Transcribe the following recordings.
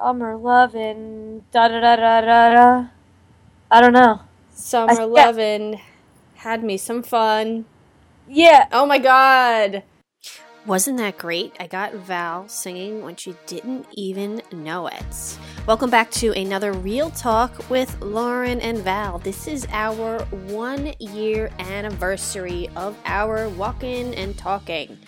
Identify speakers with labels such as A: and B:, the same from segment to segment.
A: Summer loving da da da da da da. I don't know.
B: Summer
A: yeah.
B: lovin' had me some fun.
A: Yeah.
B: Oh my god. Wasn't that great? I got Val singing when she didn't even know it. Welcome back to another Real Talk with Lauren and Val. This is our one year anniversary of our walking and talking.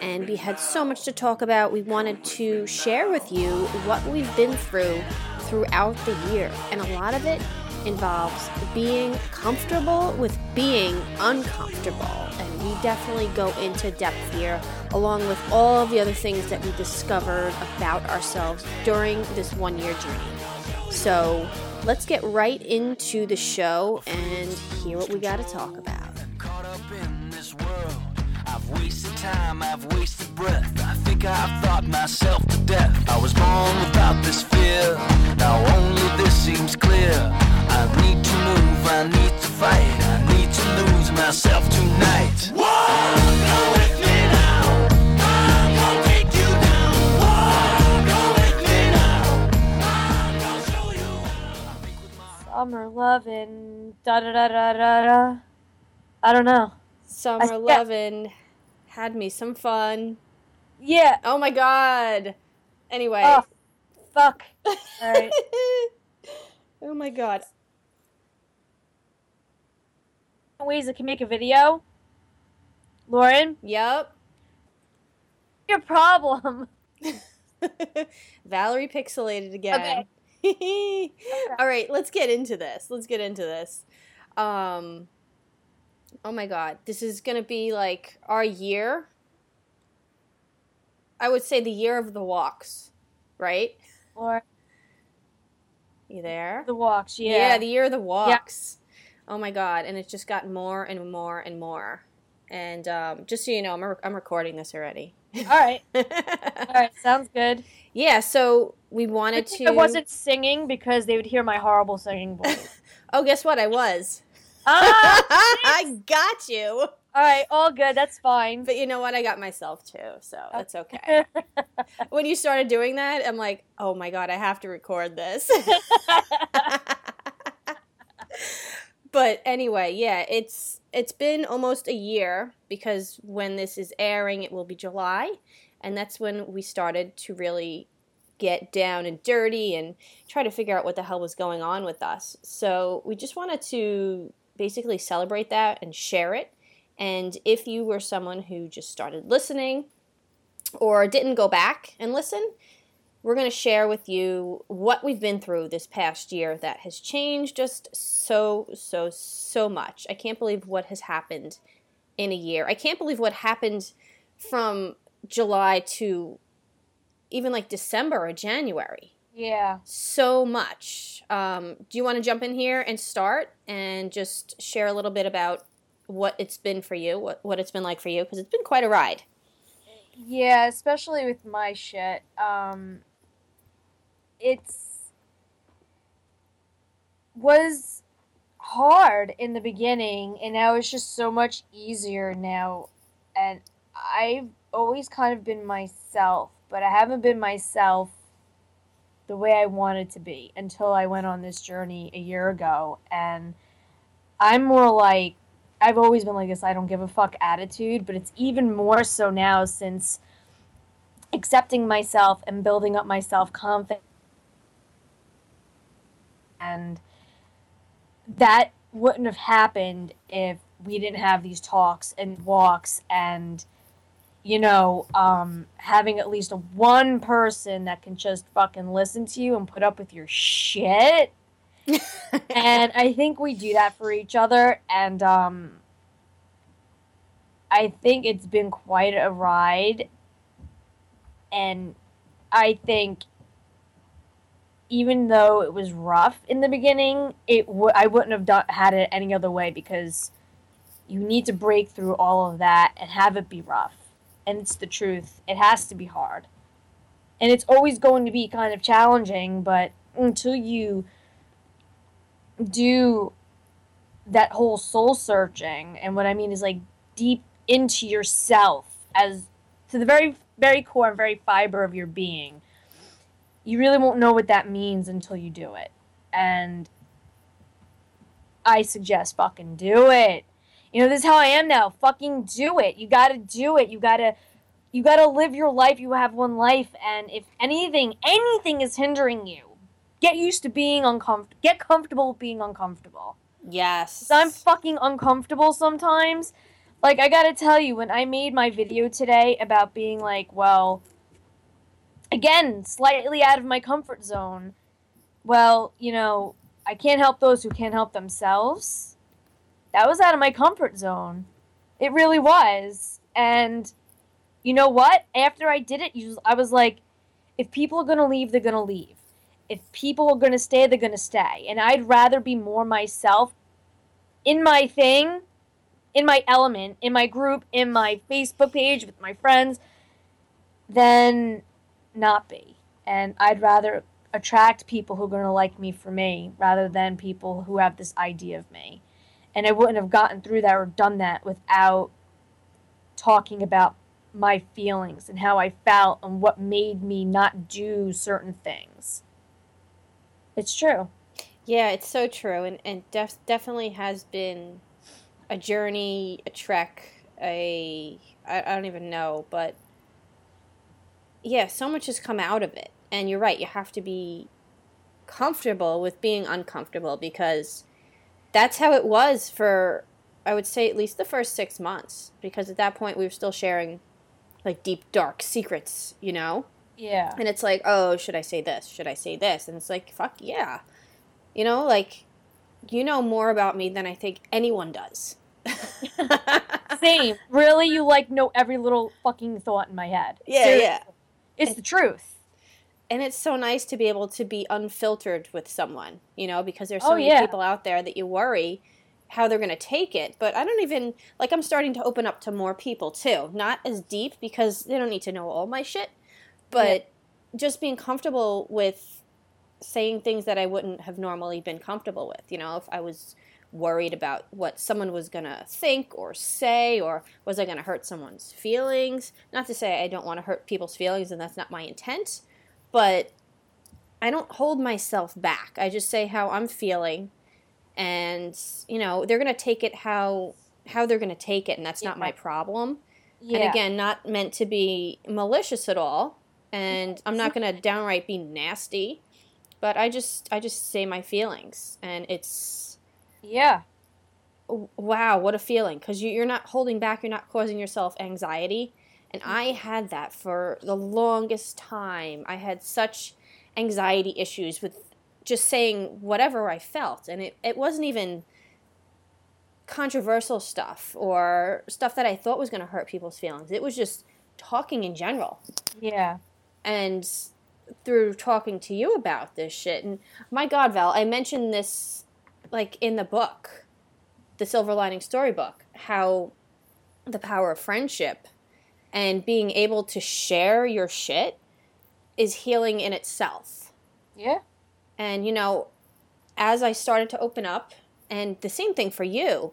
B: And we had so much to talk about. We wanted to share with you what we've been through throughout the year. And a lot of it involves being comfortable with being uncomfortable. And we definitely go into depth here, along with all the other things that we discovered about ourselves during this one year journey. So let's get right into the show and hear what we got to talk about.
C: Caught up in this world. I've wasted time, I've wasted breath. I think I've thought myself to death. I was born without this fear. Now only this seems clear. I need to move, I need to fight. I need to lose myself tonight. Walk with me now. I'm gonna take you down. Walk with me now. I'm gonna show you.
A: Summer loving da da da da da da. I don't know.
B: Summer
A: yeah.
B: lovin' had me some fun.
A: Yeah.
B: Oh my god. Anyway.
A: Oh, fuck. All right.
B: oh my god.
A: Ways that can make a video. Lauren,
B: Yep.
A: your problem.
B: Valerie pixelated again. Okay. All right, let's get into this. Let's get into this. Um Oh my god, this is going to be like our year. I would say the year of the walks, right?
A: Or
B: You there?
A: the walks. Yeah.
B: Yeah, the year of the walks. Yeah. Oh my god, and it's just gotten more and more and more. And um, just so you know, I'm, re- I'm recording this already.
A: All right. All right. Sounds good.
B: yeah, so we wanted
A: Good
B: to.
A: I wasn't singing because they would hear my horrible singing voice.
B: Oh, guess what? I was.
A: Ah!
B: I got you.
A: All right. All good. That's fine.
B: But you know what? I got myself too, so that's okay. when you started doing that, I'm like, oh my god, I have to record this. but anyway, yeah, it's it's been almost a year because when this is airing, it will be July, and that's when we started to really get down and dirty and try to figure out what the hell was going on with us. So we just wanted to basically celebrate that and share it. And if you were someone who just started listening or didn't go back and listen, we're going to share with you what we've been through this past year that has changed just so, so, so much. I can't believe what has happened in a year. I can't believe what happened from July to even like December or January.
A: Yeah.
B: So much. Um, do you want to jump in here and start and just share a little bit about what it's been for you, what, what it's been like for you? Because it's been quite a ride.
A: Yeah. Especially with my shit. Um. It's was hard in the beginning, and now it's just so much easier now. And I've always kind of been myself, but I haven't been myself the way I wanted to be until I went on this journey a year ago. And I'm more like, I've always been like this I don't give a fuck attitude, but it's even more so now since accepting myself and building up my self confidence. And that wouldn't have happened if we didn't have these talks and walks and you know um, having at least one person that can just fucking listen to you and put up with your shit and i think we do that for each other and um, i think it's been quite a ride and i think even though it was rough in the beginning, it w- I wouldn't have done had it any other way because you need to break through all of that and have it be rough. And it's the truth. It has to be hard. And it's always going to be kind of challenging, but until you do that whole soul searching, and what I mean is like deep into yourself as to the very very core and very fiber of your being you really won't know what that means until you do it. And I suggest fucking do it. You know, this is how I am now. Fucking do it. You gotta do it. You gotta you gotta live your life. You have one life, and if anything, anything is hindering you, get used to being uncomfortable. Get comfortable with being uncomfortable.
B: Yes.
A: I'm fucking uncomfortable sometimes. Like I gotta tell you, when I made my video today about being like, well, again, slightly out of my comfort zone. Well, you know, I can't help those who can't help themselves. That was out of my comfort zone. It really was. And you know what? After I did it, I was like, if people are going to leave, they're going to leave. If people are going to stay, they're going to stay. And I'd rather be more myself in my thing, in my element, in my group, in my Facebook page with my friends, than not be. And I'd rather attract people who are going to like me for me rather than people who have this idea of me. And I wouldn't have gotten through that or done that without talking about my feelings and how I felt and what made me not do certain things. It's true.
B: Yeah, it's so true. And, and def- definitely has been a journey, a trek, a. I, I don't even know, but yeah, so much has come out of it. And you're right, you have to be comfortable with being uncomfortable because that's how it was for I would say at least the first 6 months because at that point we were still sharing like deep dark secrets, you know?
A: Yeah.
B: And it's like, "Oh, should I say this? Should I say this?" And it's like, "Fuck yeah." You know, like you know more about me than I think anyone does.
A: Same. Really, you like know every little fucking thought in my head.
B: Yeah, Seriously. yeah.
A: It's the truth.
B: And it's so nice to be able to be unfiltered with someone, you know, because there's oh, so oh, many yeah. people out there that you worry how they're going to take it. But I don't even, like, I'm starting to open up to more people too. Not as deep because they don't need to know all my shit, but yeah. just being comfortable with saying things that I wouldn't have normally been comfortable with. You know, if I was worried about what someone was going to think or say, or was I going to hurt someone's feelings. Not to say I don't want to hurt people's feelings, and that's not my intent, but I don't hold myself back. I just say how I'm feeling, and you know they're going to take it how how they're going to take it, and that's yeah. not my problem. Yeah. And again, not meant to be malicious at all, and I'm not going to downright be nasty, but I just I just say my feelings, and it's
A: yeah.
B: Wow, what a feeling. Because you're not holding back, you're not causing yourself anxiety. And mm-hmm. I had that for the longest time. I had such anxiety issues with just saying whatever I felt. And it, it wasn't even controversial stuff or stuff that I thought was going to hurt people's feelings. It was just talking in general.
A: Yeah.
B: And through talking to you about this shit, and my God, Val, I mentioned this like in the book, the Silver Lining Storybook, how the power of friendship and being able to share your shit is healing in itself.
A: Yeah.
B: And you know, as I started to open up, and the same thing for you,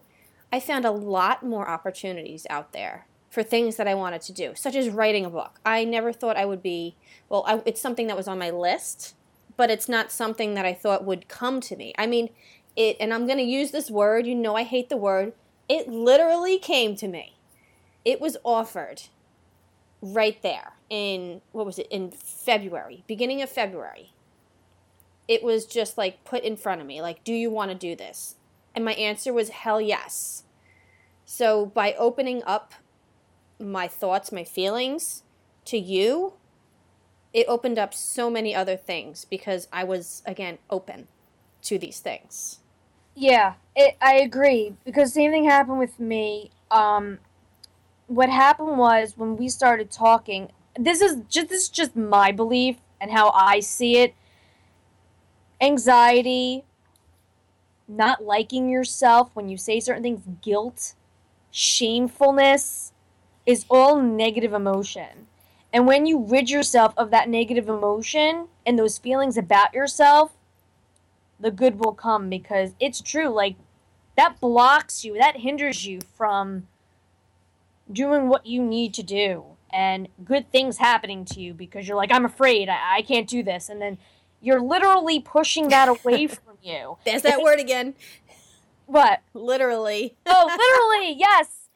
B: I found a lot more opportunities out there for things that I wanted to do, such as writing a book. I never thought I would be, well, I, it's something that was on my list, but it's not something that I thought would come to me. I mean, it, and I'm going to use this word, you know I hate the word, it literally came to me. It was offered right there in, what was it, in February, beginning of February. It was just like put in front of me, like, do you want to do this? And my answer was hell yes. So by opening up my thoughts, my feelings to you, it opened up so many other things because I was, again, open to these things.
A: Yeah, it, I agree because same thing happened with me. Um, what happened was when we started talking. This is just this is just my belief and how I see it. Anxiety, not liking yourself when you say certain things, guilt, shamefulness is all negative emotion. And when you rid yourself of that negative emotion and those feelings about yourself, the good will come because it's true. Like, that blocks you, that hinders you from doing what you need to do. and good things happening to you because you're like, I'm afraid, I, I can't do this. And then you're literally pushing that away from you.
B: There's that word again.
A: What?
B: Literally.
A: Oh, literally, yes.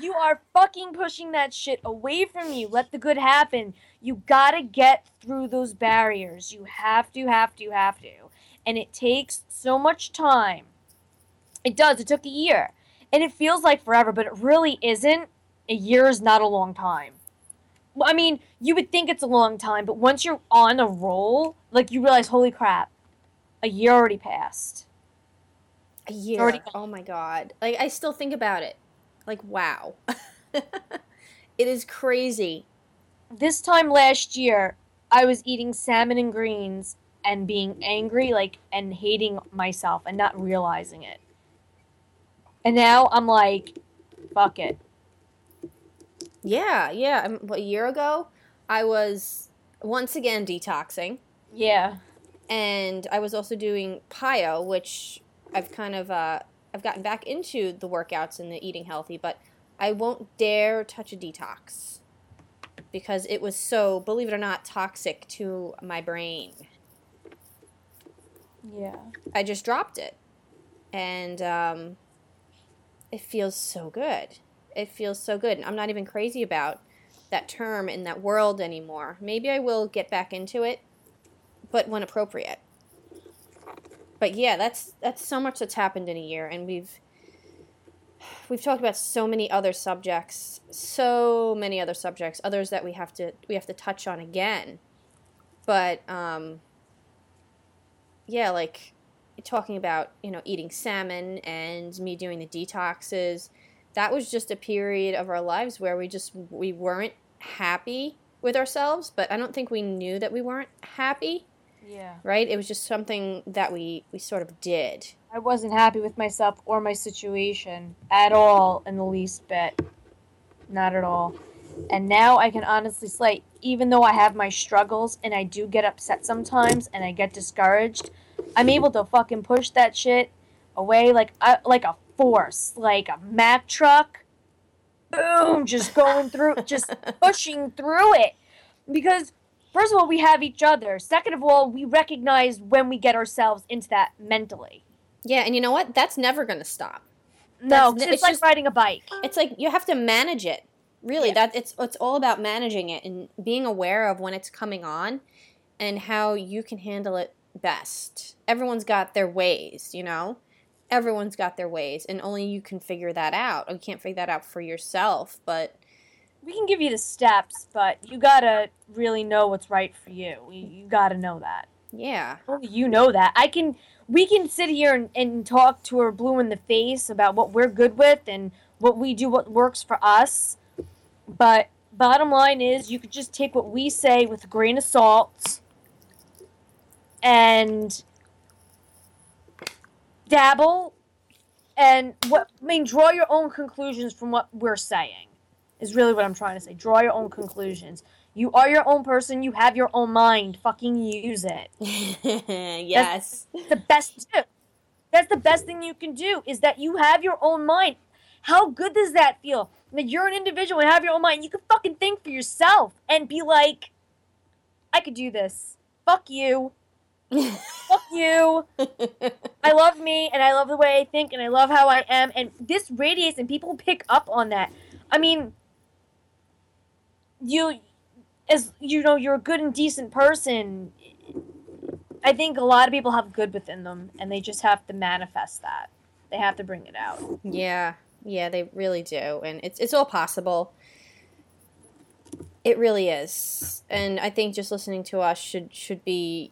A: You are fucking pushing that shit away from you. Let the good happen. You gotta get through those barriers. You have to, have to, have to. And it takes so much time. It does. It took a year. And it feels like forever, but it really isn't. A year is not a long time. I mean, you would think it's a long time, but once you're on a roll, like you realize, holy crap, a year already passed.
B: A year.
A: Already-
B: Oh my god. Like I still think about it. Like wow. it is crazy.
A: this time last year, I was eating salmon and greens and being angry, like, and hating myself and not realizing it. And now I'm like, fuck it.
B: Yeah, yeah. Um, what, a year ago, I was once again detoxing,
A: Yeah.
B: and I was also doing PiYo, which I've kind of uh, I've gotten back into the workouts and the eating healthy, but I won't dare touch a detox because it was so, believe it or not, toxic to my brain.
A: Yeah.
B: I just dropped it, and um, it feels so good. It feels so good. I'm not even crazy about that term in that world anymore. Maybe I will get back into it, but when appropriate. But yeah, that's that's so much that's happened in a year, and we've we've talked about so many other subjects, so many other subjects, others that we have to we have to touch on again. But um, yeah, like talking about you know eating salmon and me doing the detoxes that was just a period of our lives where we just we weren't happy with ourselves but i don't think we knew that we weren't happy
A: Yeah.
B: right it was just something that we we sort of did
A: I wasn't happy with myself or my situation at all in the least bit. Not at all. And now I can honestly say, even though I have my struggles and I do get upset sometimes and I get discouraged, I'm able to fucking push that shit away like I, like a force, like a Mack truck. Boom, just going through, just pushing through it. Because first of all, we have each other. Second of all, we recognize when we get ourselves into that mentally.
B: yeah and you know what that's never going to stop
A: No, it's,
B: it's
A: like
B: just-
A: riding a bike.
B: it's like you have to manage it really
A: Yeah.
B: that it's it's all about managing it and being aware of when it's coming on and how you can handle it best everyone's got their ways you know everyone's got their ways and only you can figure that out you can't figure that out for yourself but
A: We can give you the steps, but you gotta really know what's right for you. You, you gotta know that.
B: yeah
A: Only you know that. I can. We can sit here and, and talk to her blue in the face about what we're good with and what we do, what works for us. But bottom line is, you could just take what we say with a grain of salt and dabble and what I mean draw your own conclusions from what we're saying is really what I'm trying to say. Draw your own conclusions. You are your own person, you have your own mind. Fucking use it.
B: yes that's
A: the best. That's the best thing you can do is that you have your own mind. How good does that feel? That you're an individual and have your own mind. You can fucking think for yourself and be like, I could do this. Fuck you. You. I love me and I love the way I think and I love how I am and this radiates and people pick up on that. I mean you as you know you're a good and decent person. I think a lot of people have good within them and they just have to manifest that. They have to bring it out.
B: Yeah, yeah, they really do, and it's it's all possible. It really is, and I think just listening to us should should be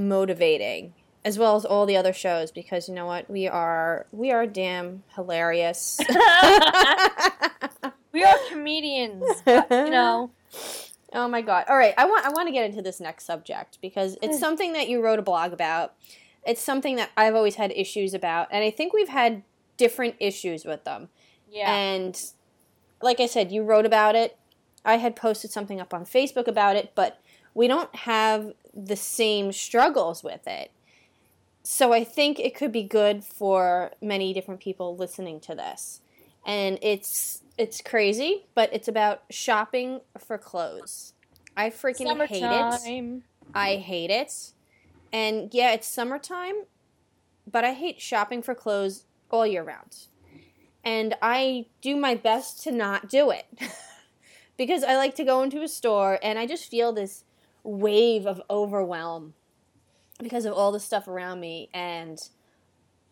B: motivating, as well as all the other shows, because you know what, we are we are damn hilarious.
A: we are comedians, but, you know.
B: Oh my god! All right, I want I want to get into this next subject because it's mm. something that you wrote a blog about. It's something that I've always had issues about, and I think we've had different issues with them.
A: Yeah.
B: And like I said, you wrote about it. I had posted something up on Facebook about it, but we don't have the same struggles with it. So I think it could be good for many different people listening to this. And it's it's crazy, but it's about shopping for clothes. I freaking hate it. I hate it. And yeah, it's summertime, but I hate shopping for clothes all year round. And I do my best to not do it. because I like to go into a store and I just feel this wave of overwhelm because of all the stuff around me and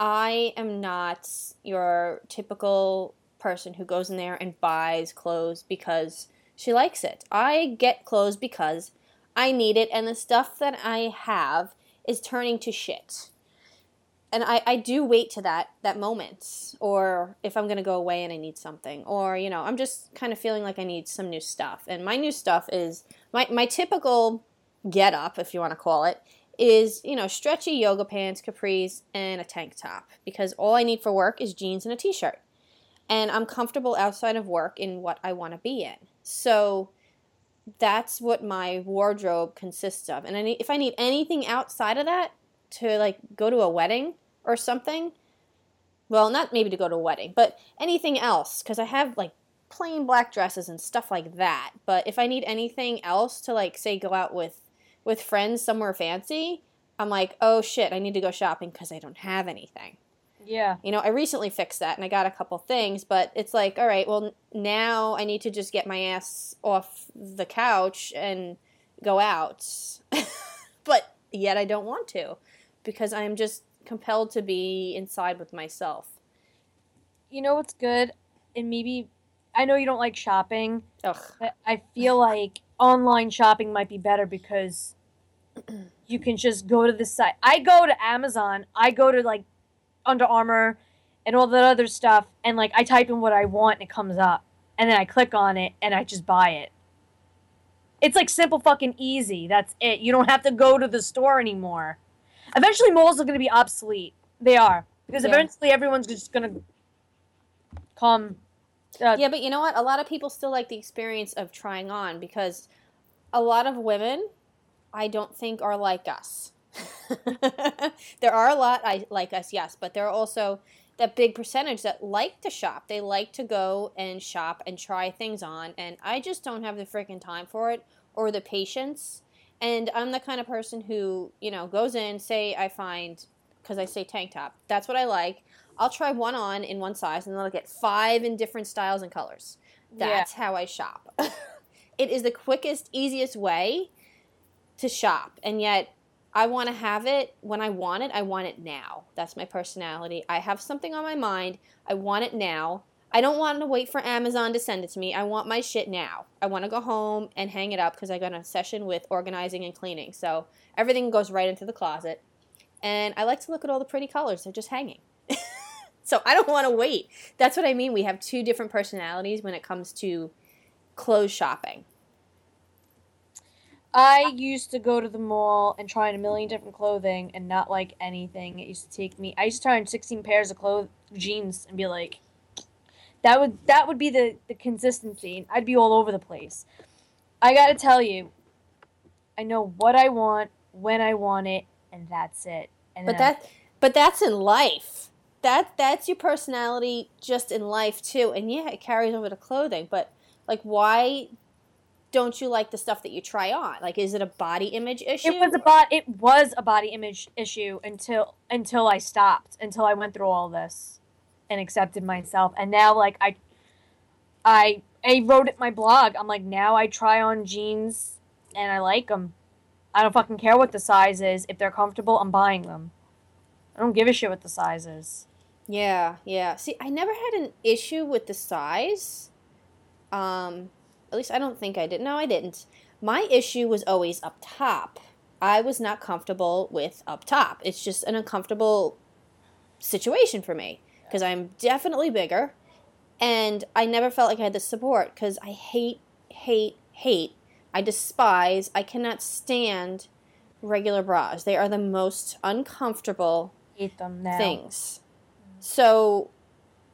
B: I am not your typical person who goes in there and buys clothes because she likes it. I get clothes because I need it, and the stuff that I have is turning to shit. And I, I do wait to that that moment, or if I'm gonna go away and I need something, or you know, I'm just kind of feeling like I need some new stuff. And my new stuff is my my typical get up, if you want to call it, is you know stretchy yoga pants, capris, and a tank top because all I need for work is jeans and a t-shirt, and I'm comfortable outside of work in what I want to be in. So that's what my wardrobe consists of. And I need, if I need anything outside of that to like go to a wedding or something, well, not maybe to go to a wedding, but anything else because I have like plain black dresses and stuff like that. But if I need anything else to like say go out with with friends somewhere fancy, I'm like, "Oh shit, I need to go shopping because I don't have anything."
A: Yeah.
B: You know, I recently fixed that and I got a couple things, but it's like, all right, well, now I need to just get my ass off the couch and go out. but yet I don't want to because I'm just compelled to be inside with myself.
A: You know what's good? And maybe I know you don't like shopping,
B: Ugh.
A: but I feel like online shopping might be better because you can just go to the site. I go to Amazon. I go to like Under Armour and all that other stuff, and like I type in what I want and it comes up, and then I click on it and I just buy it. It's like simple fucking easy. That's it. You don't have to go to the store anymore. Eventually, malls are going to be obsolete. They are because
B: Yeah.
A: eventually everyone's just going to come. Uh,
B: Yeah, but you know what? A lot of people still like the experience of trying on because a lot of women, I don't think, are like us. there are a lot I like us, yes, but there are also that big percentage that like to shop. They like to go and shop and try things on, and I just don't have the freaking time for it or the patience. And I'm the kind of person who, you know, goes in, say I find because I say tank top. That's what I like. I'll try one on in one size and then I'll get five in different styles and colors. That's how I shop. it is the quickest, easiest way to shop. And yet, I want to have it when I want it. I want it now. That's my personality. I have something on my mind. I want it now. I don't want to wait for Amazon to send it to me. I want my shit now. I want to go home and hang it up because I got a session with organizing and cleaning. So everything goes right into the closet. And I like to look at all the pretty colors. They're just hanging. so I don't want to wait. That's what I mean. We have two different personalities when it comes to clothes shopping.
A: I used to go to the mall and try on a million different clothing and not like anything. It used to take me. I used to try on sixteen pairs of clothes, jeans, and be like, that would that would be the the consistency. I'd be all over the place. I gotta tell you, I know what I want when I want it, and that's it. And
B: But that but that's in life. That that's your personality just in life too. And yeah, it carries over to clothing, but like why don't you like the stuff that you try on? Like is it a body image issue?
A: it was a bod- it was a body image issue until until I stopped until I went through all this and accepted myself and now like I I I wrote it my blog I'm like now I try on jeans and I like them I don't fucking care what the size is if they're comfortable I'm buying them I don't give a shit what the size is
B: Yeah, yeah. See, I never had an issue with the size. Um, at least I don't think I did. No, I didn't. My issue was always up top. I was not comfortable with up top. It's just an uncomfortable situation for me because I'm definitely bigger and I never felt like I had the support because I hate, hate, hate. I despise, I cannot stand regular bras. They are the most uncomfortable
A: hate them now
B: things. So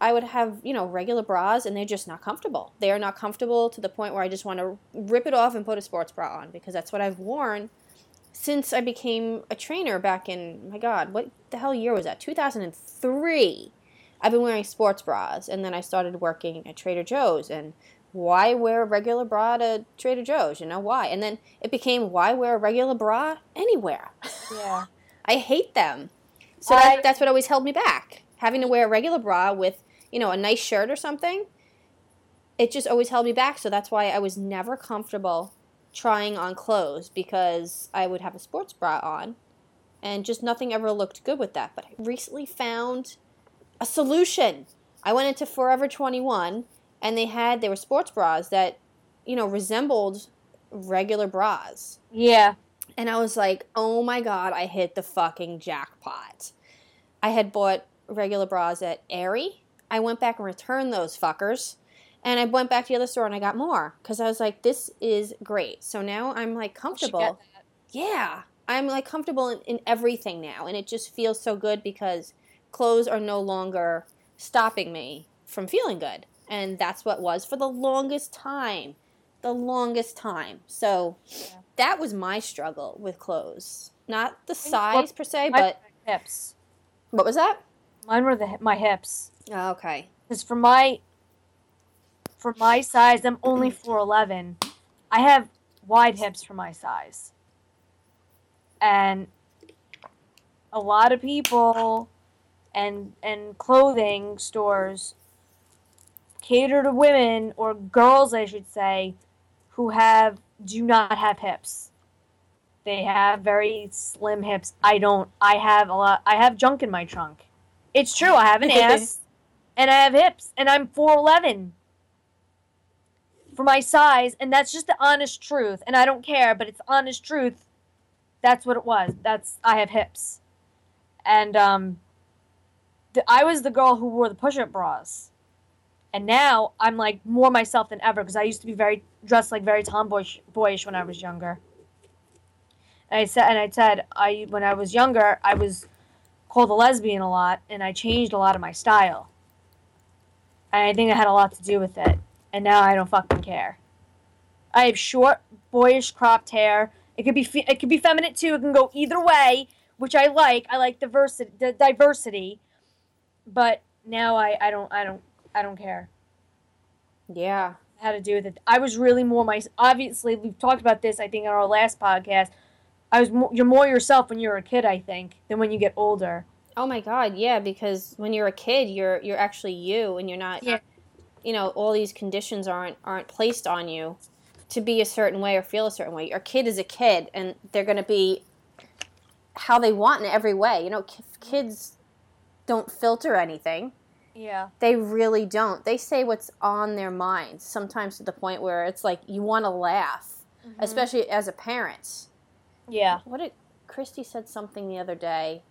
B: I would have, you know, regular bras and they're just not comfortable. They are not comfortable to the point where I just want to rip it off and put a sports bra on because that's what I've worn since I became a trainer back in, my God, what the hell year was that? 2003. I've been wearing sports bras, and then I started working at Trader Joe's, and why wear a regular bra to Trader Joe's? You know why? And then it became why wear a regular bra anywhere?
A: Yeah.
B: I hate them. So
A: I-
B: that, that's what always held me back. Having to wear a regular bra with, you know, a nice shirt or something, it just always held me back. So that's why I was never comfortable trying on clothes because I would have a sports bra on and just nothing ever looked good with that. But I recently found a solution. I went into Forever 21 and they had, they were sports bras that, you know, resembled regular bras.
A: Yeah.
B: And I was like, oh my God, I hit the fucking jackpot. I had bought regular bras at Aerie. I went back and returned those fuckers. And I went back to the other store and I got more because I was like, this is great. So now I'm like comfortable. Yeah. I'm like comfortable in, in everything now. And it just feels so good because clothes are no longer stopping me from feeling good. And that's what was for the longest time. The longest time. So
A: Yeah.
B: that was my struggle with clothes. Not the size
A: what-
B: per se, but
A: hips.
B: what was that?
A: Mine were the my hips.
B: Oh, okay.
A: Because for my for my size, I'm only four eleven. I have wide hips for my size, and a lot of people and and clothing stores cater to women or girls, I should say, who have do not have hips. They have very slim hips. I don't. I have a lot. I have junk in my trunk. It's true. I have an ass and I have hips, and I'm 4'11 for my size, and that's just the honest truth. And I don't care, but it's honest truth. That's what it was. That's I have hips, and um, the, I was the girl who wore the push-up bras, and now I'm like more myself than ever because I used to be very dressed like very tomboyish boyish when I was younger. And I said, and I said, I when I was younger, I was called a lesbian a lot, and I changed a lot of my style. And I think it had a lot to do with it. And now I don't fucking care. I have short, boyish, cropped hair. It could be fe- it could be feminine too. It can go either way, which I like. I like diversity, the diversity. But now I, I don't I don't I don't care
B: Yeah.
A: how to do with it. I was really more my obviously we've talked about this I think on our last podcast. I was more, you're more yourself when you're a kid I think than when you get older.
B: Oh my god, yeah, because when you're a kid, you're you're actually you and you're not
A: Yeah.
B: you know, all these conditions aren't aren't placed on you to be a certain way or feel a certain way. Your kid is a kid and they're going to be how they want in every way. You know, kids don't filter anything.
A: Yeah.
B: They really don't. They say what's on their minds, sometimes to the point where it's like you want to laugh, especially as a parent.
A: Yeah.
B: What did Christy said something the other day?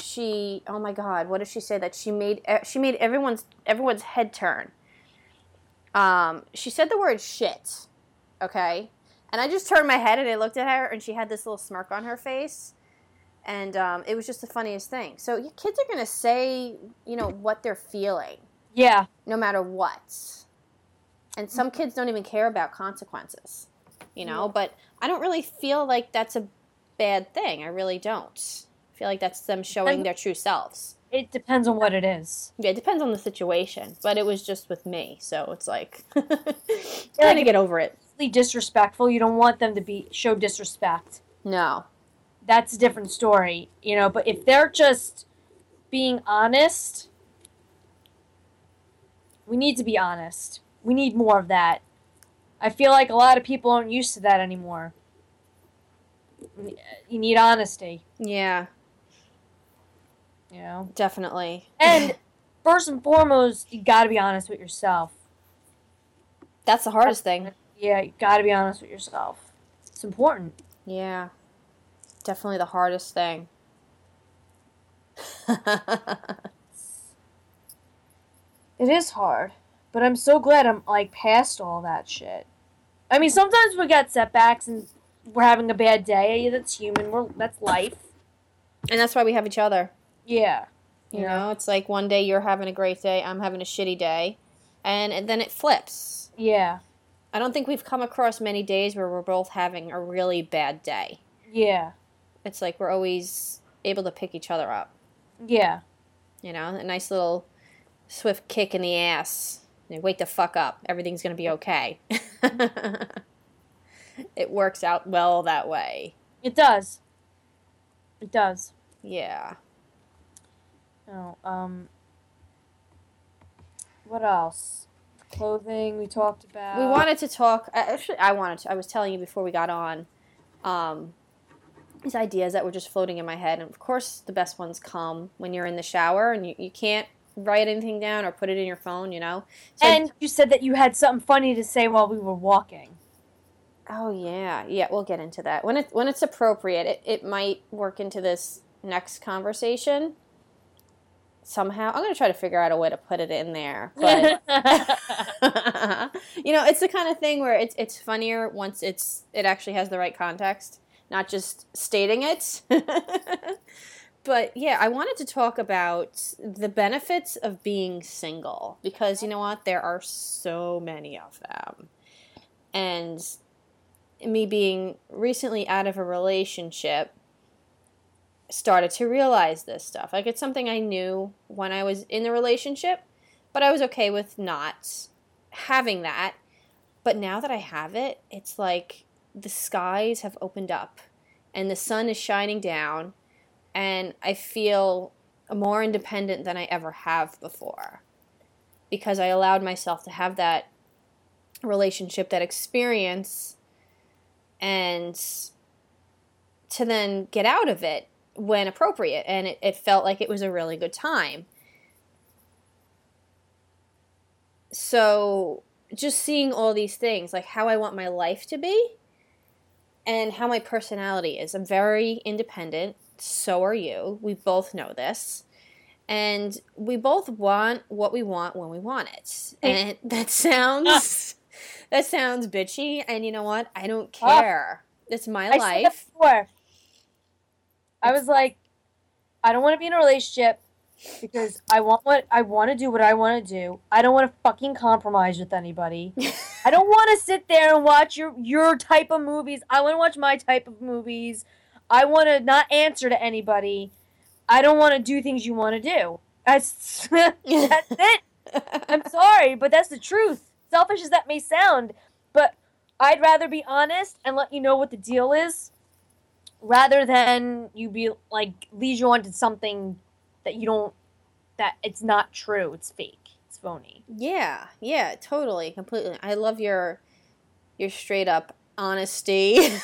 B: She, oh my God, what did she say that she made? She made everyone's everyone's head turn. Um, she said the word shit, okay, and I just turned my head and I looked at her, and she had this little smirk on her face, and um, it was just the funniest thing. So your kids are gonna say, you know, what they're feeling,
A: Yeah.
B: no matter what, and some kids don't even care about consequences, you know.
A: Yeah.
B: But I don't really feel like that's a bad thing. I really don't. I feel like that's them showing
A: And-
B: their true selves.
A: It depends on what it is.
B: Yeah, it depends on the situation, but it was just with me, so it's like I
A: like
B: had to get over it.
A: Disrespectful. You don't want them to be show disrespect.
B: No,
A: That's a different story, you know. But if they're just being honest, we need to be honest. We need more of that. I feel like a lot of people aren't used to that anymore. You need honesty,
B: yeah,
A: you know.
B: definitely.
A: And first and foremost, you got to be honest with yourself.
B: That's the hardest thing.
A: Yeah, you got to be honest with yourself. It's important.
B: Yeah, definitely the hardest thing.
A: It is hard, but I'm so glad I'm like past all that shit. I mean, sometimes we get setbacks and we're having a bad day. That's human. We're that's life.
B: and that's why we have each other.
A: Yeah.
B: You know, it's like one day you're having a great day, I'm having a shitty day, and, and then it flips.
A: Yeah.
B: I don't think we've come across many days where we're both having a really bad day.
A: Yeah.
B: It's like we're always able to pick each other up.
A: Yeah.
B: You know, a nice little swift kick in the ass. You know, wake the fuck up. Everything's gonna be okay. it works out well that way.
A: It does. It does.
B: Yeah.
A: Oh, um, what else? Clothing we talked about.
B: We wanted to talk. Actually, I wanted to. I was telling you before we got on. Um, these ideas that were just floating in my head, and of course, the best ones come when you're in the shower and you, you can't write anything down or put it in your phone. You know.
A: So and you said that you had something funny to say while we were walking.
B: Oh yeah, yeah. We'll get into that when it when it's appropriate. It it might work into this next conversation somehow. I'm going to try to figure out a way to put it in there. But you know, it's the kind of thing where it's it's funnier once it's it actually has the right context, not just stating it. but yeah, I wanted to talk about the benefits of being single because you know what, there are so many of them. And me being recently out of a relationship started to realize this stuff. Like it's something I knew when I was in the relationship, but I was okay with not having that. But now that I have it, it's like the skies have opened up and the sun is shining down and I feel more independent than I ever have before because I allowed myself to have that relationship, that experience and to then get out of it when appropriate, and it, it felt like it was a really good time. So, just seeing all these things, like how I want my life to be and how my personality is. I'm very independent, so are you. We both know this. And we both want what we want when we want it. And that sounds that sounds bitchy and you know what? I don't ah. care. It's my
A: I
B: life.
A: I was like, I don't want to be in a relationship because I want what I want to do what I want to do. I don't want to fucking compromise with anybody. I don't want to sit there and watch your your type of movies. I want to watch my type of movies. I want to not answer to anybody. I don't want to do things you want to do. That's that's it. I'm sorry, but that's the truth. Selfish as that may sound, but I'd rather be honest and let you know what the deal is rather than you be like lead you on to something that you don't that it's not true it's fake it's phony.
B: Yeah yeah totally completely. I love your your straight up honesty.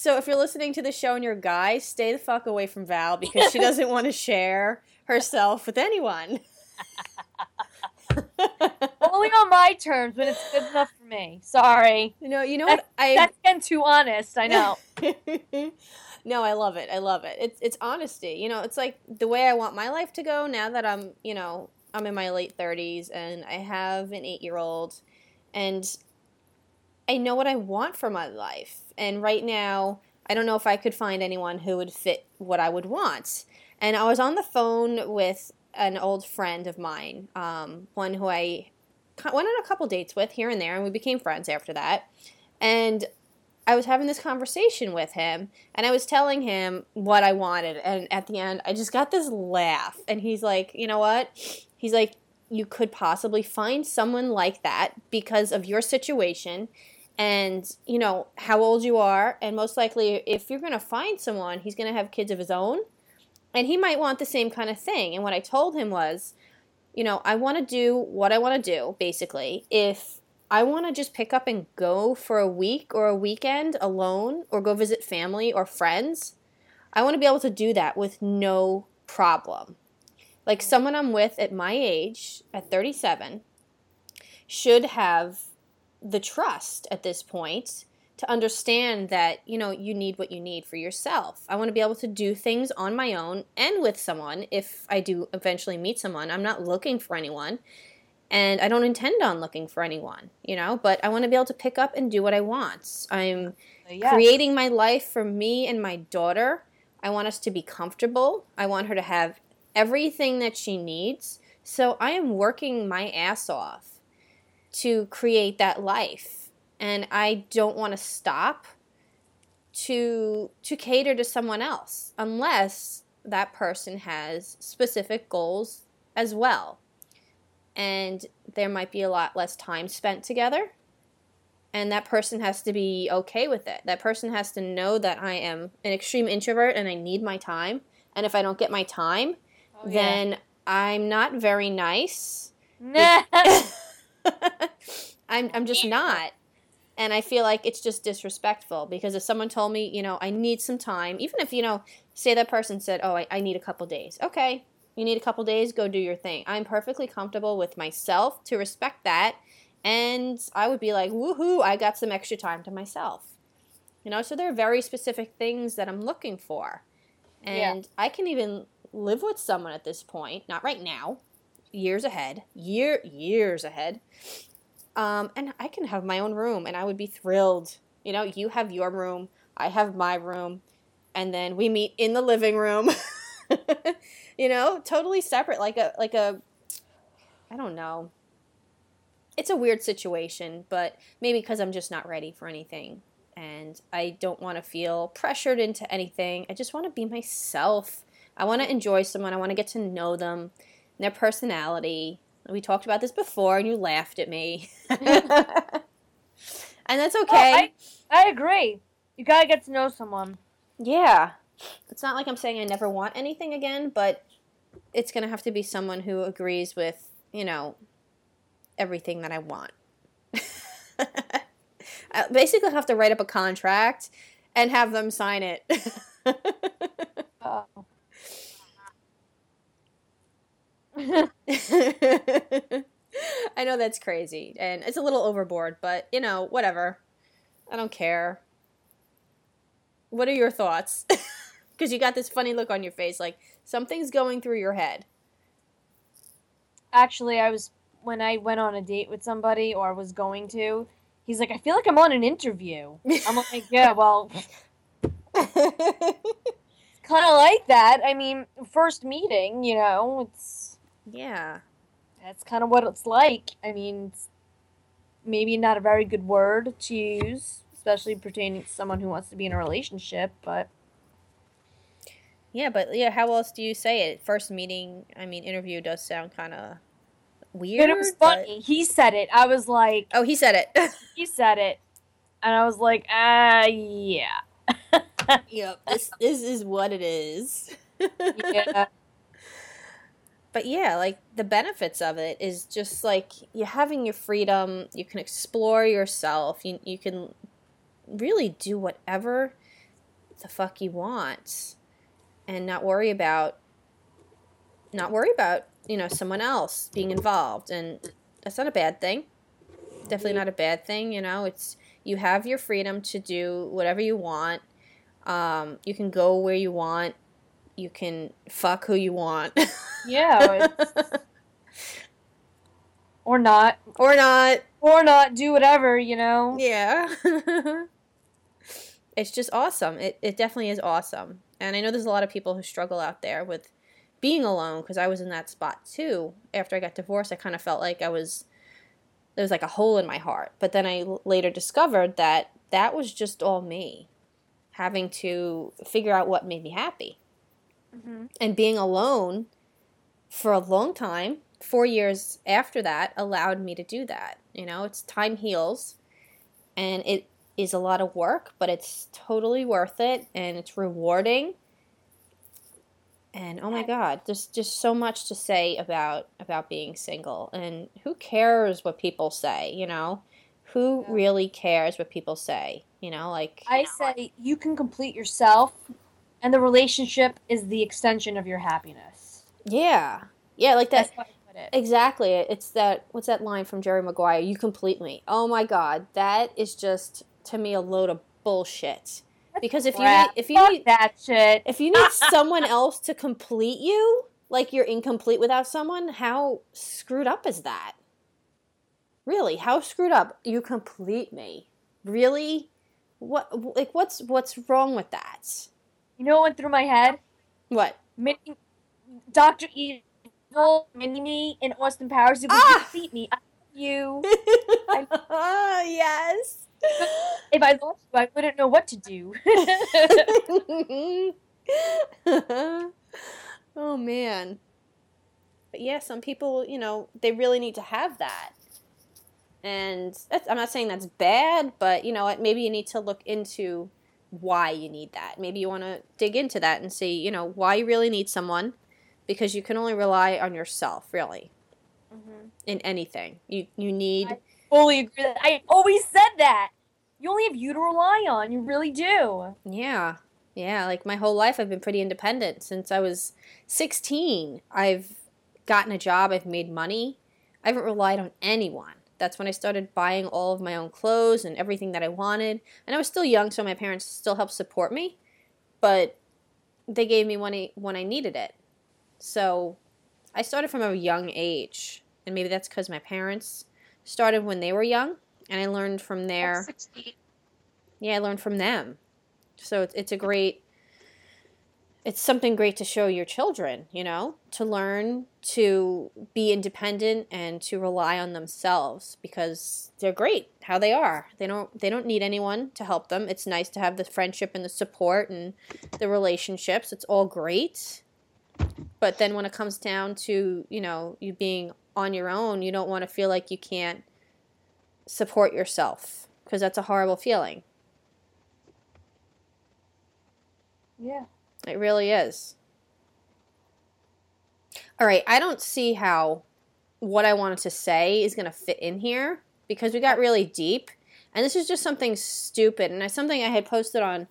B: So if you're listening to the show and you're a guy stay the fuck away from val because she doesn't want to share herself with anyone
A: Only on my terms when it's good enough for me. Sorry.
B: You know, you know
A: that's,
B: what? I
A: that's getting too honest. I know.
B: no, I love it. I love it. It's it's honesty. You know, it's like the way I want my life to go now that I'm, you know, I'm in my late 30s and I have an 8-year-old and I know what I want for my life. And right now, I don't know if I could find anyone who would fit what I would want. And I was on the phone with an old friend of mine, um, one who I went on a couple dates with here and there, and we became friends after that. And I was having this conversation with him, and I was telling him what I wanted. And at the end, I just got this laugh. And he's like, You know what? He's like, You could possibly find someone like that because of your situation and, you know, how old you are. And most likely, if you're going to find someone, he's going to have kids of his own and he might want the same kind of thing. And what I told him was, you know, I want to do what I want to do, basically. If I want to just pick up and go for a week or a weekend alone or go visit family or friends, I want to be able to do that with no problem. Like someone I'm with at my age, at 37, should have the trust at this point to understand that you know you need what you need for yourself. I want to be able to do things on my own and with someone if i do eventually meet someone. I'm not looking for anyone and i don't intend on looking for anyone you know but i want to be able to pick up and do what i want. I'm yes. creating my life for me and my daughter. I want us to be comfortable. I want her to have everything that she needs. So i am working my ass off to create that life and I don't want to stop to to cater to someone else unless that person has specific goals as well. And there might be a lot less time spent together. And that person has to be okay with it. That person has to know that I am an extreme introvert and I need my time. And if I don't get my time,
A: Oh, yeah.
B: then I'm not very nice. I'm I'm just not. And I feel like it's just disrespectful because if someone told me, you know, I need some time, even if, you know, say that person said, oh, I, I need a couple days. Okay, you need a couple days, go do your thing. I'm perfectly comfortable with myself to respect that. And I would be like, woohoo, I got some extra time to myself. You know, so there are very specific things that I'm looking for.
A: Yeah.
B: And I can even live with someone at this point, not right now, years ahead, year years ahead. Um, and I can have my own room, and I would be thrilled. You know, you have your room, I have my room, and then we meet in the living room. you know, totally separate, like a like a. I don't know. It's a weird situation, but maybe because I'm just not ready for anything, and I don't want to feel pressured into anything. I just want to be myself. I want to enjoy someone. I want to get to know them, their personality. We talked about this before, and you laughed at me. Oh, and that's okay.
A: I, I agree. You gotta get to know someone.
B: yeah. It's not like I'm saying I never want anything again, but it's to have to be someone who agrees with, you know, everything that I want. I basically have to write up a contract and have them sign it.
A: Oh.
B: I know that's crazy and it's a little overboard, but you know, whatever. I don't care. What are your thoughts? Because you got this funny look on your face, like something's going through your head.
A: Actually, I was when I went on a date with somebody or was going to. He's like, I feel like I'm on an interview. I'm like, yeah, well, kind of like that. I mean, first meeting, you know, it's
B: yeah.
A: That's kind of what it's like. I mean, maybe not a very good word to use, especially pertaining to someone who wants to be in a relationship, but
B: Yeah, but yeah, how else do you say it? First meeting, I mean, interview does sound kind of weird.
A: but it was
B: but-
A: He said it. I was like,
B: Oh, he said it.
A: he said it. And I was like, ah, yeah.
B: yep. This this is what it is.
A: yeah.
B: But yeah, like the benefits of it is just like you're having your freedom. You can explore yourself. You you can really do whatever the fuck you want, and not worry about not worry about you know someone else being involved, and that's not a bad thing. Definitely not a bad thing. You know, it's you have your freedom to do whatever you want. Um, you can go where you want. You can fuck who you want.
A: Yeah. Or not.
B: or not.
A: Or not do whatever, you know?
B: Yeah. it's just awesome. It, it definitely is awesome. And I know there's a lot of people who struggle out there with being alone because I was in that spot too. After I got divorced, I kind of felt like I was, there was like a hole in my heart. But then I l- later discovered that that was just all me having to figure out what made me happy.
A: Hmm
B: And being alone for a long time, four years after that, allowed me to do that. You know, it's time heals, and it is a lot of work, but it's totally worth it, and it's rewarding. And oh my God, there's just so much to say about about being single, and who cares what people say? You know, who
A: Yeah.
B: really cares what people say? You know, like
A: I say you can complete yourself, and the relationship is the extension of your happiness.
B: yeah, yeah, like that.
A: That's how I put it.
B: Exactly. It's that what's that line from Jerry Maguire? You complete me. Oh my god, that is just to me a load of bullshit. Because if you
A: Crap.
B: need, if you
A: Fuck
B: need
A: that shit.
B: if you need someone else to complete you, like you're incomplete without someone, how screwed up is that? Really, how screwed up? You complete me. Really? What like what's what's wrong with that?
A: You know what went through my head?
B: What?
A: Mini, Dr. Evil, Mini Me, and Austin Powers. It would
B: Ah!
A: defeat me. I love you.
B: yes.
A: if I lost you, I wouldn't know what to do.
B: oh man. But yeah, some people, you know, they really need to have that. And I'm not saying that's bad, but you know what? Maybe you need to look into why you need that. Maybe you want to dig into that and see, you know, why you really need someone because you can only rely on yourself, really, mm-hmm. in anything. You you need.
A: I fully agree. That I always said that. You only have you to rely on. You really do.
B: Yeah. Yeah, like my whole life I've been pretty independent since I was 16. I've gotten a job, I've made money. I haven't relied on anyone. That's when I started buying all of my own clothes and everything that I wanted. And I was still young, so my parents still helped support me, but they gave me when I, when I needed it. So I started from a young age, and maybe that's because my parents started when they were young, and I learned from there. Yeah, I learned from them. So it's, it's a great it's something great to show your children, you know, to learn to be independent and to rely on themselves because they're great how they are. They don't they don't need anyone to help them. It's nice to have the friendship and the support and the relationships. It's all great. But then when it comes down to, you know, you being on your own, you don't want to feel like you can't support yourself because that's a horrible feeling.
A: Yeah.
B: It really is. All right, I don't see how what I wanted to say is going to fit in here because we got really deep. And this is just something stupid. And it's something I had posted on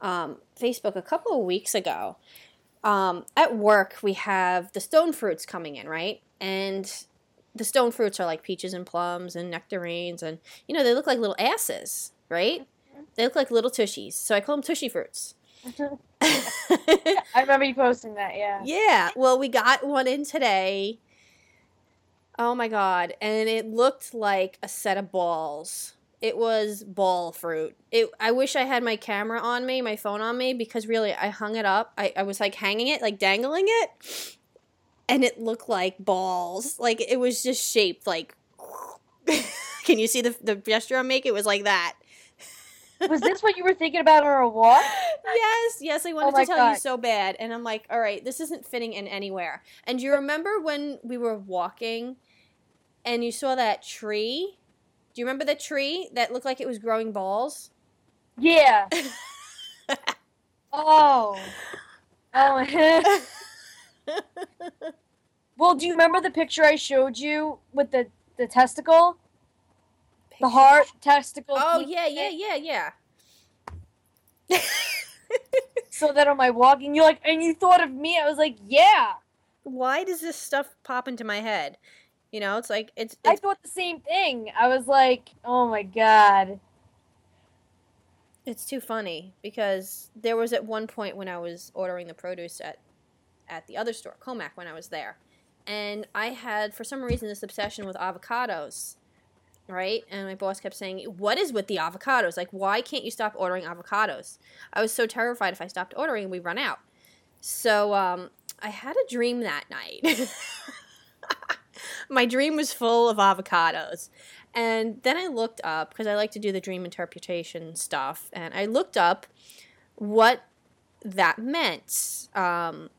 B: um, Facebook a couple of weeks ago. Um, at work, we have the stone fruits coming in, right? And the stone fruits are like peaches and plums and nectarines. And, you know, they look like little asses, right? They look like little tushies. So I call them tushy fruits.
A: I remember you posting that, yeah.
B: Yeah. Well, we got one in today. Oh my god. And it looked like a set of balls. It was ball fruit. It I wish I had my camera on me, my phone on me, because really I hung it up. I, I was like hanging it, like dangling it. And it looked like balls. Like it was just shaped like Can you see the the gesture I'm making? It was like that
A: was this what you were thinking about on a walk?
B: Yes, yes, I oh wanted oh to tell God. you so bad. And I'm like, all right, this isn't fitting in anywhere. And do you remember when we were walking and you saw that tree? Do you remember the tree that looked like it was growing balls?
A: Yeah. oh. Oh. well, do you remember the picture I showed you with the the testicle? The heart, testicle.
B: Oh yeah, yeah, yeah, yeah.
A: so that on my walking, you're like, and you thought of me. I was like, yeah.
B: Why does this stuff pop into my head? You know, it's like it's, it's.
A: I thought the same thing. I was like, oh my god.
B: It's too funny because there was at one point when I was ordering the produce at at the other store, Comac, when I was there, and I had for some reason this obsession with avocados right? And my boss kept saying, What is with the avocados? Like, why can't you stop ordering avocados? I was so terrified if I stopped ordering, we'd run out. So um, I had a dream that night. my dream was full of avocados. And then I looked up, because I like to do the dream interpretation stuff, and I looked up what that meant. Um,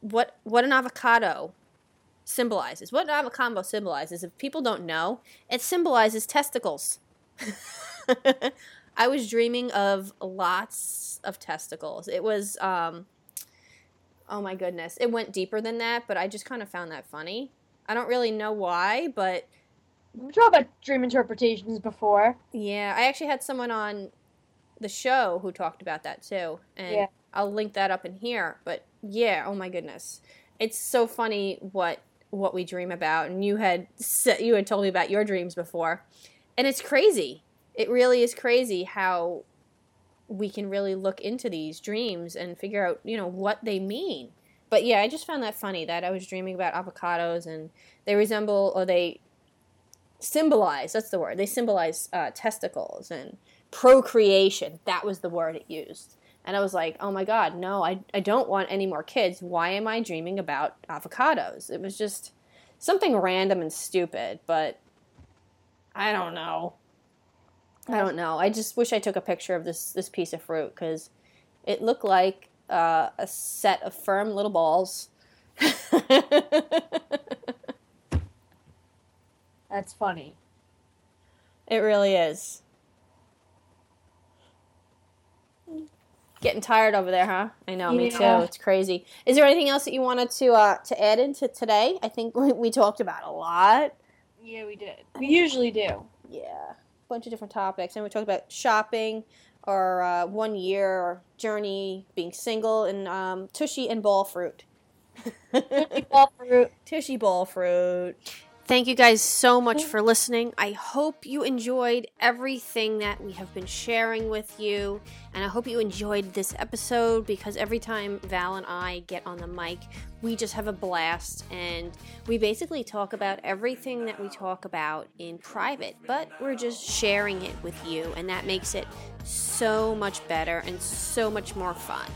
B: what what an avocado symbolizes. What avocado symbolizes, if people don't know, it symbolizes testicles. I was dreaming of lots of testicles. It was, um, oh my goodness, it went deeper than that, but I just kind of found that funny. I don't really know why, but.
A: We've talked about dream interpretations before.
B: Yeah, I actually had someone on the show who talked about that too, and yeah. I'll link that up in here. But yeah, oh my goodness, it's so funny what what we dream about and you had you had told me about your dreams before. And it's crazy. It really is crazy how we can really look into these dreams and figure out you know what they mean. But yeah i just found that funny that i was dreaming about avocados and they resemble or they symbolize that's the word they symbolize uh, testicles and procreation. That was the word it used and I was like, oh my God, no, I, I don't want any more kids. Why am I dreaming about avocados? It was just something random and stupid, but I don't know. I don't know. I just wish I took a picture of this this piece of fruit because it looked like uh, a set of firm little balls.
A: That's funny.
B: It really is. Getting tired over there, huh? I know, me too. It's crazy. Is there anything else that you wanted to uh, to add into today? I think we, we talked about a lot.
A: Yeah, we did. We usually do.
B: Yeah, a bunch of different topics, and we talked about shopping, or uh, one year journey, being single, and um, tushy and ball fruit.
A: tushy Ball fruit.
B: Tushy ball fruit. Thank you guys so much for listening. I hope you enjoyed everything that we have been sharing with you. And I hope you enjoyed this episode because every time Val and I get on the mic, we just have a blast. And we basically talk about everything that we talk about in private, but we're just sharing it with you. And that makes it so much better and so much more fun.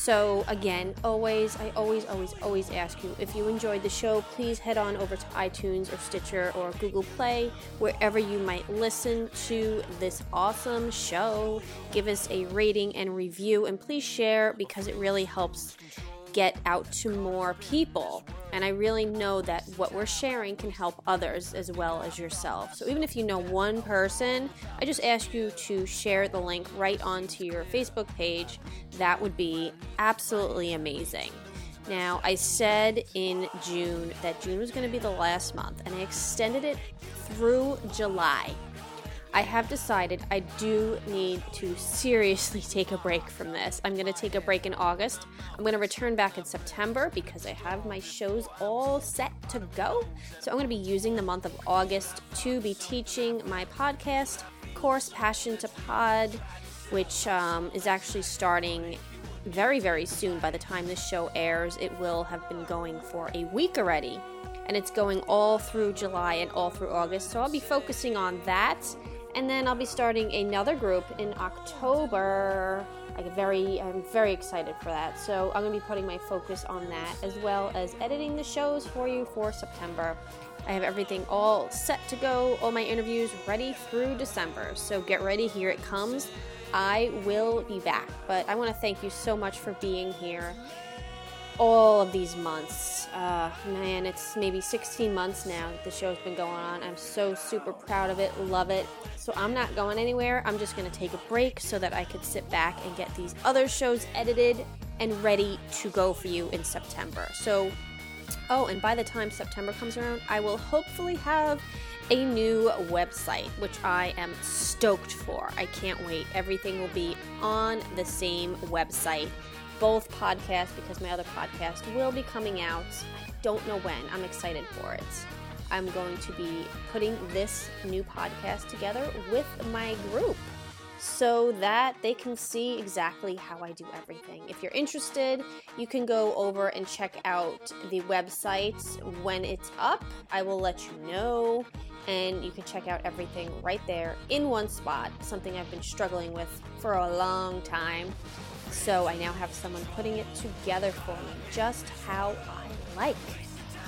B: So, again, always, I always, always, always ask you if you enjoyed the show, please head on over to iTunes or Stitcher or Google Play, wherever you might listen to this awesome show. Give us a rating and review, and please share because it really helps get out to more people. And I really know that what we're sharing can help others as well as yourself. So even if you know one person, I just ask you to share the link right onto your Facebook page. That would be absolutely amazing. Now, I said in June that June was going to be the last month, and I extended it through July. I have decided I do need to seriously take a break from this. I'm going to take a break in August. I'm going to return back in September because I have my shows all set to go. So I'm going to be using the month of August to be teaching my podcast course, Passion to Pod, which um, is actually starting very, very soon. By the time this show airs, it will have been going for a week already. And it's going all through July and all through August. So I'll be focusing on that. And then I'll be starting another group in October. I very, I'm very excited for that. So I'm going to be putting my focus on that as well as editing the shows for you for September. I have everything all set to go, all my interviews ready through December. So get ready, here it comes. I will be back. But I want to thank you so much for being here all of these months. Uh, man, it's maybe 16 months now that the show's been going on. I'm so super proud of it, love it. So I'm not going anywhere. I'm just going to take a break so that I could sit back and get these other shows edited and ready to go for you in September. So, oh, and by the time September comes around, I will hopefully have a new website, which I am stoked for. I can't wait. Everything will be on the same website both podcasts because my other podcast will be coming out. I don't know when. I'm excited for it. I'm going to be putting this new podcast together with my group so that they can see exactly how I do everything. If you're interested, you can go over and check out the website when it's up. I will let you know, and you can check out everything right there in one spot, something I've been struggling with for a long time. So I now have someone putting it together for me just how I like.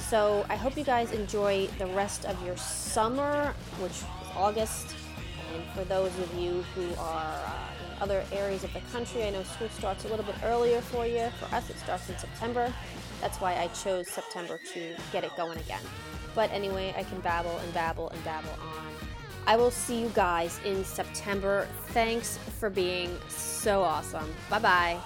B: So I hope you guys enjoy the rest of your summer, which is August. And for those of you who are uh, in other areas of the country, I know school starts a little bit earlier for you. For us, it starts in September. That's why I chose September to get it going again. But anyway, I can babble and babble and babble on. I will see you guys in September. Thanks for being so awesome. Bye bye.